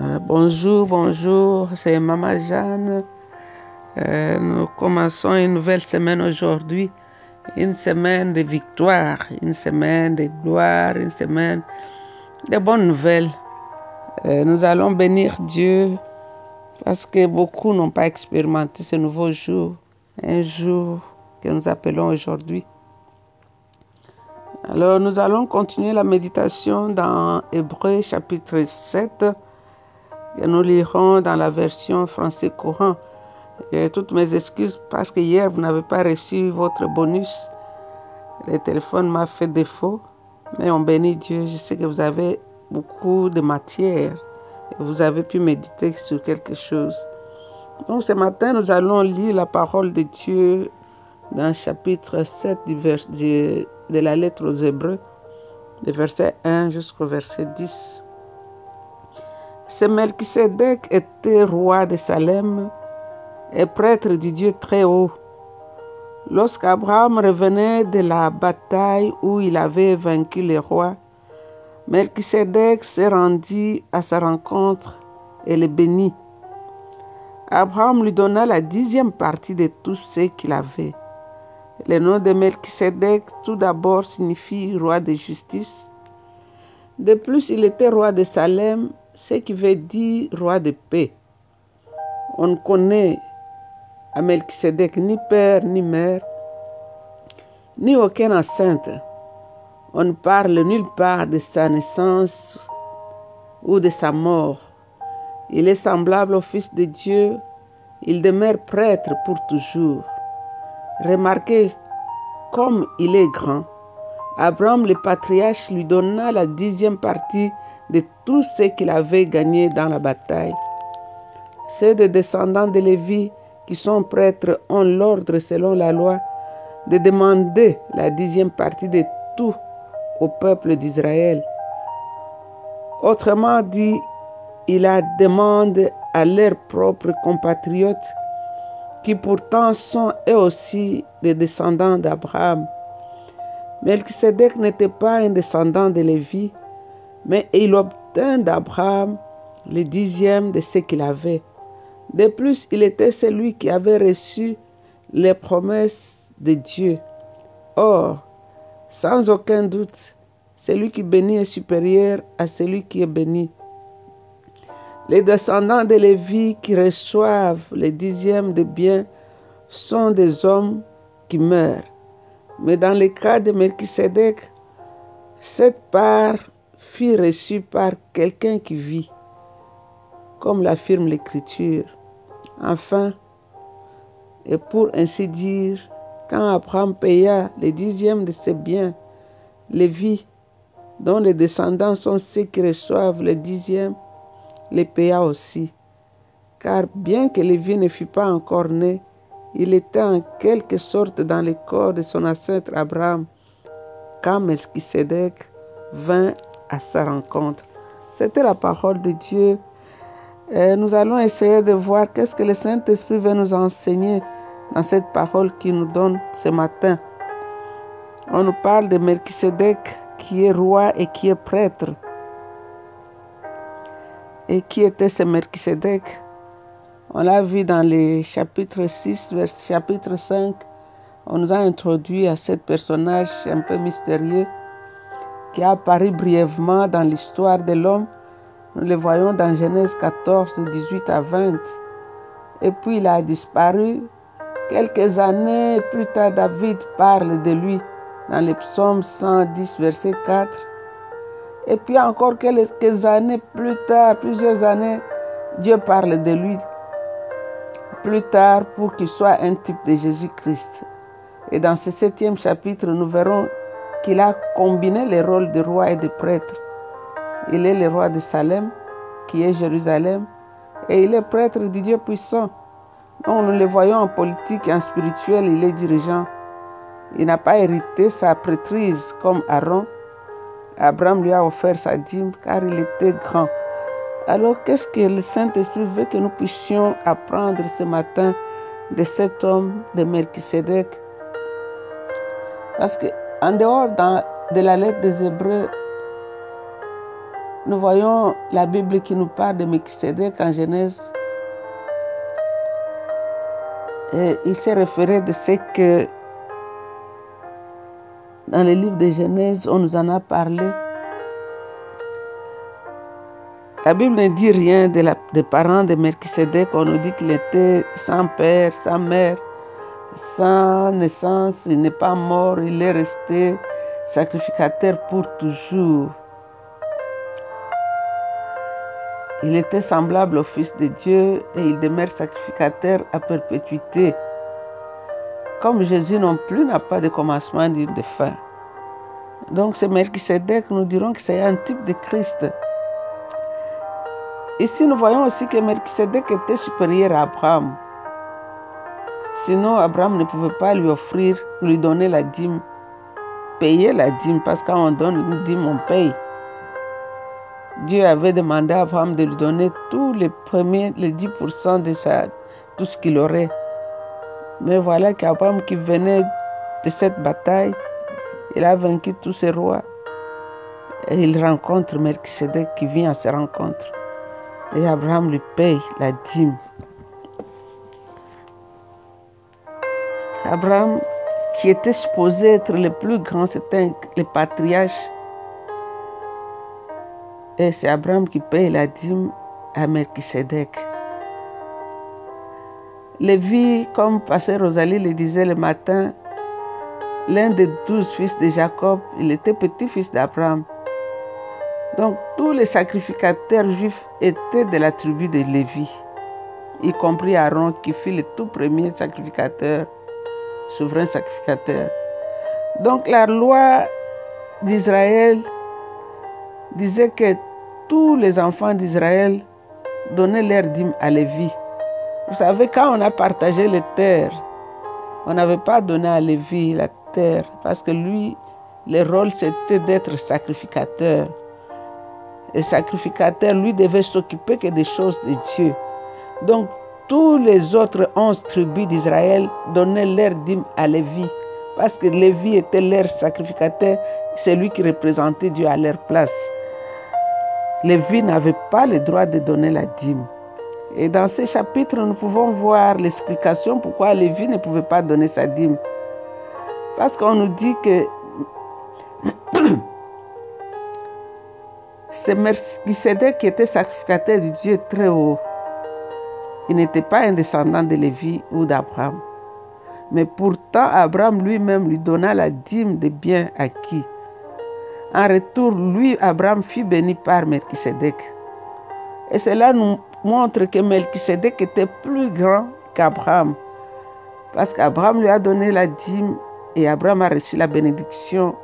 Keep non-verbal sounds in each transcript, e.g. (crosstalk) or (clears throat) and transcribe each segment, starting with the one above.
Euh, bonjour, bonjour, c'est Maman Jeanne. Euh, nous commençons une nouvelle semaine aujourd'hui, une semaine de victoire, une semaine de gloire, une semaine de bonnes nouvelles. Euh, nous allons bénir Dieu parce que beaucoup n'ont pas expérimenté ce nouveau jour, un jour que nous appelons aujourd'hui. Alors nous allons continuer la méditation dans Hébreu chapitre 7 que nous lirons dans la version français courant. Toutes mes excuses parce que hier vous n'avez pas reçu votre bonus. Le téléphone m'a fait défaut, mais on bénit Dieu. Je sais que vous avez beaucoup de matière et vous avez pu méditer sur quelque chose. Donc ce matin, nous allons lire la parole de Dieu dans le chapitre 7 du de, la lettre aux Hébreux, de verset 1 jusqu'au verset 10. Ce Melchisedec était roi de Salem et prêtre du Dieu très haut. Lorsqu'Abraham revenait de la bataille où il avait vaincu les rois, Melchisedec se rendit à sa rencontre et le bénit. Abraham lui donna la dixième partie de tout ce qu'il avait. Le nom de Melchisedec, tout d'abord, signifie roi de justice. De plus, il était roi de Salem, ce qui veut dire roi de paix. On ne connaît à Melchisedec ni père ni mère, ni aucun enceinte. On ne parle nulle part de sa naissance ou de sa mort. Il est semblable au Fils de Dieu. Il demeure prêtre pour toujours. Remarquez comme il est grand. Abraham le patriarche lui donna la dixième partie de tout ce qu'il avait gagné dans la bataille. Ceux des descendants de Lévi qui sont prêtres ont l'ordre selon la loi de demander la dixième partie de tout au peuple d'Israël. Autrement dit, il la demande à leurs propres compatriotes qui pourtant sont eux aussi des descendants d'Abraham. Melchisedec n'était pas un descendant de Lévi, mais il obtint d'Abraham le dixième de ce qu'il avait. De plus, il était celui qui avait reçu les promesses de Dieu. Or, sans aucun doute, celui qui bénit est supérieur à celui qui est béni. Les descendants de Lévi qui reçoivent les dixièmes de biens sont des hommes qui meurent. Mais dans le cas de Melchisedec, cette part fut reçue par quelqu'un qui vit, comme l'affirme l'Écriture. Enfin, et pour ainsi dire, quand Abraham paya les dixièmes de ses biens, Lévi, dont les descendants sont ceux qui reçoivent les dixièmes, les paya aussi. Car bien que Lévi ne fût pas encore né, il était en quelque sorte dans le corps de son ancêtre Abraham quand Melchisedec vint à sa rencontre. C'était la parole de Dieu. Et nous allons essayer de voir qu'est-ce que le Saint-Esprit veut nous enseigner dans cette parole qu'il nous donne ce matin. On nous parle de Melchisedec qui est roi et qui est prêtre. Et qui était ce Melchisedec? On l'a vu dans les chapitres 6, vers chapitre 5. On nous a introduit à ce personnage un peu mystérieux qui a apparu brièvement dans l'histoire de l'homme. Nous le voyons dans Genèse 14, 18 à 20. Et puis il a disparu. Quelques années plus tard, David parle de lui dans le psaume 110, verset 4. Et puis encore quelques années plus tard, plusieurs années, Dieu parle de lui plus tard pour qu'il soit un type de Jésus-Christ. Et dans ce septième chapitre, nous verrons qu'il a combiné les rôles de roi et de prêtre. Il est le roi de Salem, qui est Jérusalem, et il est prêtre du Dieu puissant. Nous le voyons en politique et en spirituel, il est dirigeant. Il n'a pas hérité sa prêtrise comme Aaron, Abraham lui a offert sa dîme car il était grand. Alors qu'est-ce que le Saint-Esprit veut que nous puissions apprendre ce matin de cet homme de Melchisedec? Parce que en dehors de la lettre des Hébreux, nous voyons la Bible qui nous parle de Melchisedec en Genèse. Il s'est référé de ce que dans le livre de Genèse, on nous en a parlé. La Bible ne dit rien des parents de Melchisedec. On nous dit qu'il était sans père, sans mère, sans naissance. Il n'est pas mort. Il est resté sacrificateur pour toujours. Il était semblable au Fils de Dieu et il demeure sacrificateur à perpétuité. Comme Jésus non plus n'a pas de commencement ni de fin. Donc c'est Melchisedec, nous dirons que c'est un type de Christ. Ici, nous voyons aussi que Melchisedec était supérieur à Abraham. Sinon, Abraham ne pouvait pas lui offrir, lui donner la dîme, payer la dîme, parce que quand on donne une dîme, on paye. Dieu avait demandé à Abraham de lui donner tous les premiers, les 10% de sa, tout ce qu'il aurait. Mais voilà qu'Abraham qui venait de cette bataille, il a vaincu tous ses rois. Et il rencontre Melchisedec qui vient à sa rencontre. Et Abraham lui paye la dîme. Abraham, qui était supposé être le plus grand, c'était le patriarche. Et c'est Abraham qui paye la dîme à Melchisedec. Lévi, comme Pasteur Rosalie le disait le matin, l'un des douze fils de Jacob, il était petit-fils d'Abraham. Donc tous les sacrificateurs juifs étaient de la tribu de Lévi, y compris Aaron qui fut le tout premier sacrificateur, souverain sacrificateur. Donc la loi d'Israël disait que tous les enfants d'Israël donnaient leur dîme à Lévi. Vous savez, quand on a partagé les terres, on n'avait pas donné à Lévi la terre parce que lui, le rôle c'était d'être sacrificateur. Le sacrificateur, lui, devait s'occuper que des choses de Dieu. Donc, tous les autres onze tribus d'Israël donnaient leur dîme à Lévi parce que Lévi était leur sacrificateur, c'est lui qui représentait Dieu à leur place. Lévi n'avait pas le droit de donner la dîme. Et dans ce chapitre, nous pouvons voir l'explication pourquoi Lévi ne pouvait pas donner sa dîme. Parce qu'on nous dit que (clears throat) c'est Melchisedec qui était sacrificateur du Dieu très haut. Il n'était pas un descendant de Lévi ou d'Abraham. Mais pourtant, Abraham lui-même lui donna la dîme des biens acquis. En retour, lui, Abraham fut béni par Melchisedec. Et cela nous montre que Melchisedec était plus grand qu'Abraham. Parce qu'Abraham lui a donné la dîme et Abraham a reçu la bénédiction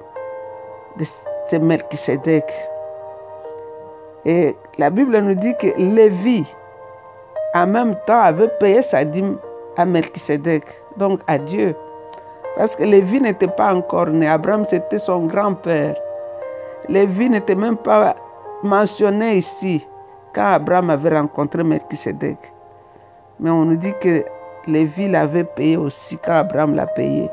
de ce Melchisedec. Et la Bible nous dit que Lévi, en même temps, avait payé sa dîme à Melchisedec, donc à Dieu. Parce que Lévi n'était pas encore né. Abraham, c'était son grand-père. Lévi n'était même pas mentionné ici quand Abraham avait rencontré Melchisedec. Mais on nous dit que Lévi l'avait payé aussi quand Abraham l'a payé.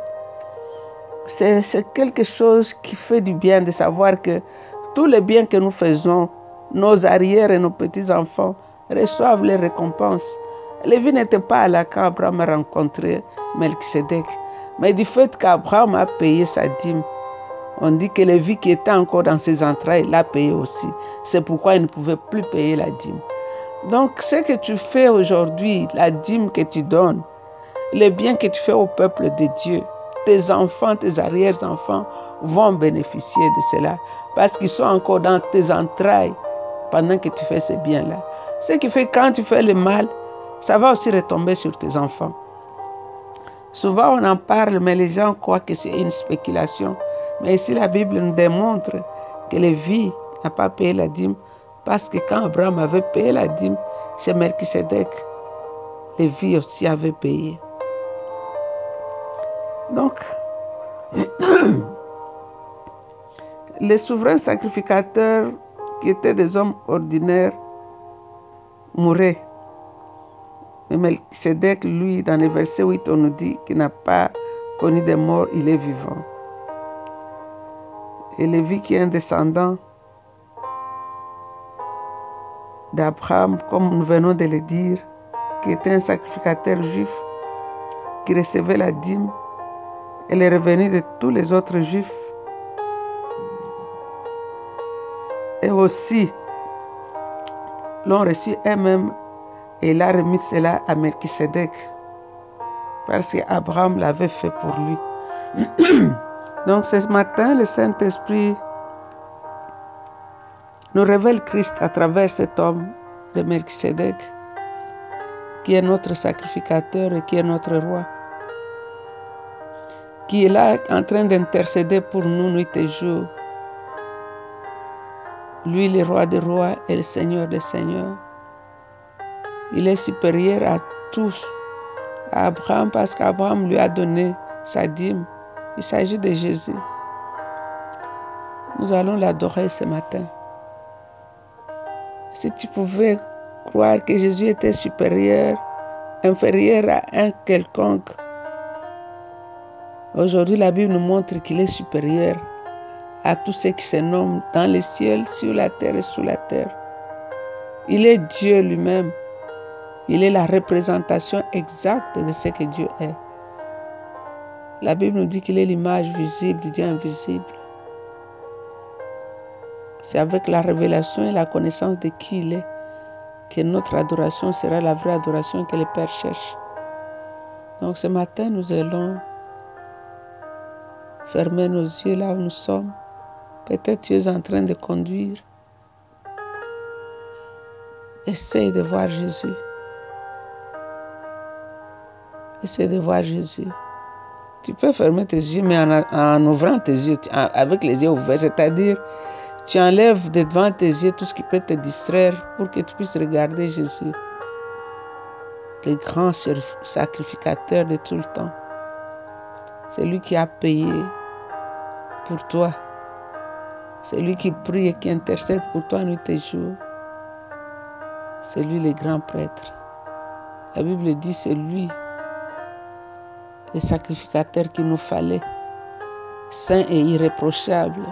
C'est quelque chose qui fait du bien de savoir que tous les biens que nous faisons, nos arrières et nos petits-enfants reçoivent les récompenses. Lévi n'était pas là quand Abraham a rencontré Melchisedec. Mais du fait qu'Abraham a payé sa dîme, on dit que Lévi qui était encore dans ses entrailles l'a payé aussi. C'est pourquoi il ne pouvait plus payer la dîme. Donc ce que tu fais aujourd'hui, la dîme que tu donnes, les biens que tu fais au peuple de Dieu, tes enfants, tes arrière-enfants vont bénéficier de cela parce qu'ils sont encore dans tes entrailles pendant que tu fais ces biens-là. Ce qui fait que quand tu fais le mal, ça va aussi retomber sur tes enfants. Souvent on en parle, mais les gens croient que c'est une spéculation. Mais ici la Bible nous démontre que Lévi n'a pas payé la dîme parce que quand Abraham avait payé la dîme chez Melchisedec, Lévi aussi avait payé. Donc, (clears throat) les souverains sacrificateurs qui étaient des hommes ordinaires mouraient. Mais Melchizedek, lui, dans le verset 8, on nous dit qu'il n'a pas connu de mort, il est vivant. Et Lévi, qui est un descendant d'Abraham, comme nous venons de le dire, qui était un sacrificateur juif, qui recevait la dîme et les revenus de tous les autres juifs. Et aussi l'ont reçu eux-mêmes et il a remis cela à Melchisedec parce qu'Abraham l'avait fait pour lui. (clears throat) Donc ce matin, le Saint-Esprit nous révèle Christ à travers cet homme de Melchisedec, qui est notre sacrificateur et qui est notre roi, qui est là en train d'intercéder pour nous nuit et jour. Lui, le roi des rois et le Seigneur des seigneurs. Il est supérieur à tous, à Abraham, parce qu'Abraham lui a donné sa dîme. Il s'agit de Jésus. Nous allons l'adorer ce matin. Si tu pouvais croire que Jésus était supérieur, inférieur à un quelconque, aujourd'hui la Bible nous montre qu'il est supérieur à tous ceux qui se nomment dans les ciels, sur la terre et sous la terre. Il est Dieu lui-même. Il est la représentation exacte de ce que Dieu est. La Bible nous dit qu'il est l'image visible du Dieu invisible. C'est avec la révélation et la connaissance de qui il est que notre adoration sera la vraie adoration que le Père cherche. Donc ce matin, nous allons fermer nos yeux là où nous sommes. Peut-être tu es en train de conduire. Essaye de voir Jésus. Essaye de voir Jésus. Tu peux fermer tes yeux, mais en, ouvrant tes yeux, avec les yeux ouverts, c'est-à-dire tu enlèves de devant tes yeux tout ce qui peut te distraire pour que tu puisses regarder Jésus, le grand sacrificateur de tout le temps. C'est lui qui a payé pour toi. C'est lui qui prie et qui intercède pour toi nuit et jour. C'est lui le grand prêtre. La Bible dit c'est lui le sacrificateur qu'il nous fallait, saint et irréprochable,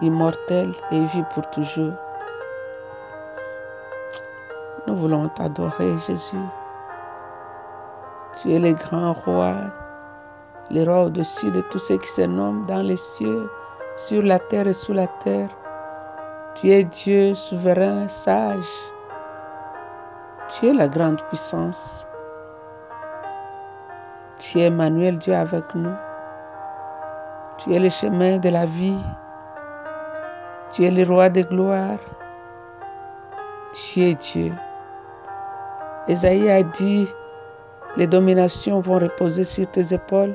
immortel et vit pour toujours. Nous voulons t'adorer, Jésus. Tu es le grand roi, le roi au-dessus de tous ceux qui se nomment dans les cieux, sur la terre et sous la terre. Tu es Dieu souverain, sage. Tu es la grande puissance. Tu es Emmanuel, Dieu avec nous. Tu es le chemin de la vie. Tu es le roi de gloire. Tu es Dieu. Esaïe a dit, les dominations vont reposer sur tes épaules.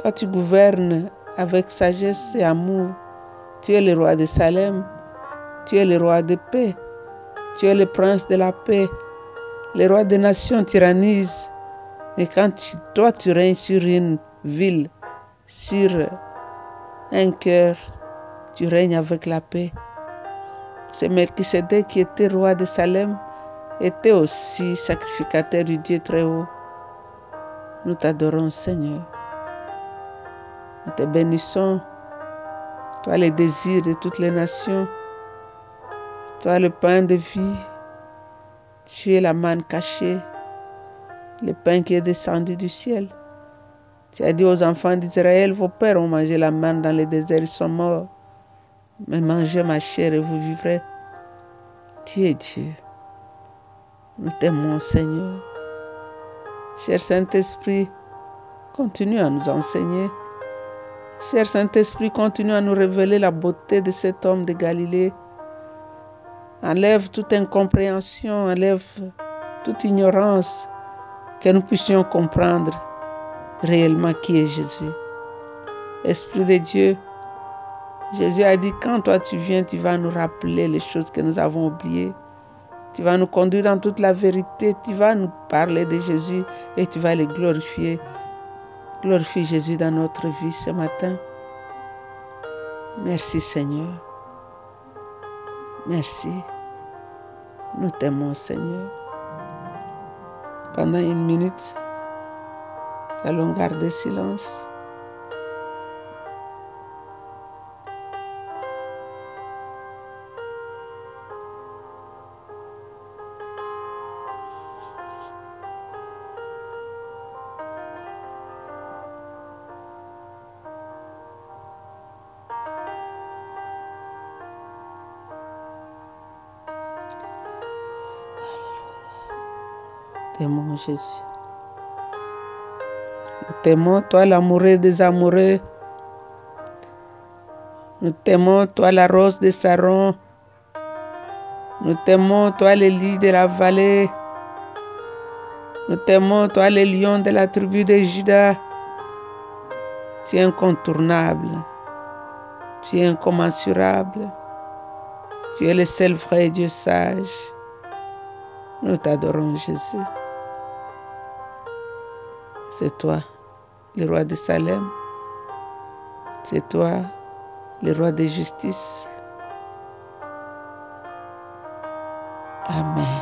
Toi, tu gouvernes avec sagesse et amour. Tu es le roi de Salem. Tu es le roi de paix. Tu es le prince de la paix. Le roi des nations tyrannise. Et quand toi, tu règnes sur une ville, sur un cœur, tu règnes avec la paix. C'est Melchisedec qui était roi de Salem, était aussi sacrificateur du Dieu très haut. Nous t'adorons, Seigneur. Nous te bénissons. Toi, le désir de toutes les nations. Toi, le pain de vie. Tu es la manne cachée le pain qui est descendu du ciel. Tu as dit aux enfants d'Israël, vos pères ont mangé la manne dans le désert, ils sont morts. Mais mangez ma chair et vous vivrez. Tu es Dieu. Nous t'aimons, Seigneur. Cher Saint-Esprit, continue à nous enseigner. Cher Saint-Esprit, continue à nous révéler la beauté de cet homme de Galilée. Enlève toute incompréhension, enlève toute ignorance que nous puissions comprendre réellement qui est Jésus. Esprit de Dieu, Jésus a dit, quand toi tu viens, tu vas nous rappeler les choses que nous avons oubliées. Tu vas nous conduire dans toute la vérité. Tu vas nous parler de Jésus et tu vas le glorifier. Glorifie Jésus dans notre vie ce matin. Merci Seigneur. Merci. Nous t'aimons Seigneur. Pendant une minute, allons garder silence. T'aimons, Jésus. Nous t'aimons, toi l'amoureux des amoureux. Nous t'aimons, toi la rose de Saron. Nous t'aimons, toi le lit de la vallée. Nous t'aimons, toi le lion de la tribu de Judas. Tu es incontournable. Tu es incommensurable. Tu es le seul vrai Dieu sage. Nous t'adorons, Jésus. C'est toi, le roi de Salem. C'est toi, le roi de justice. Amen.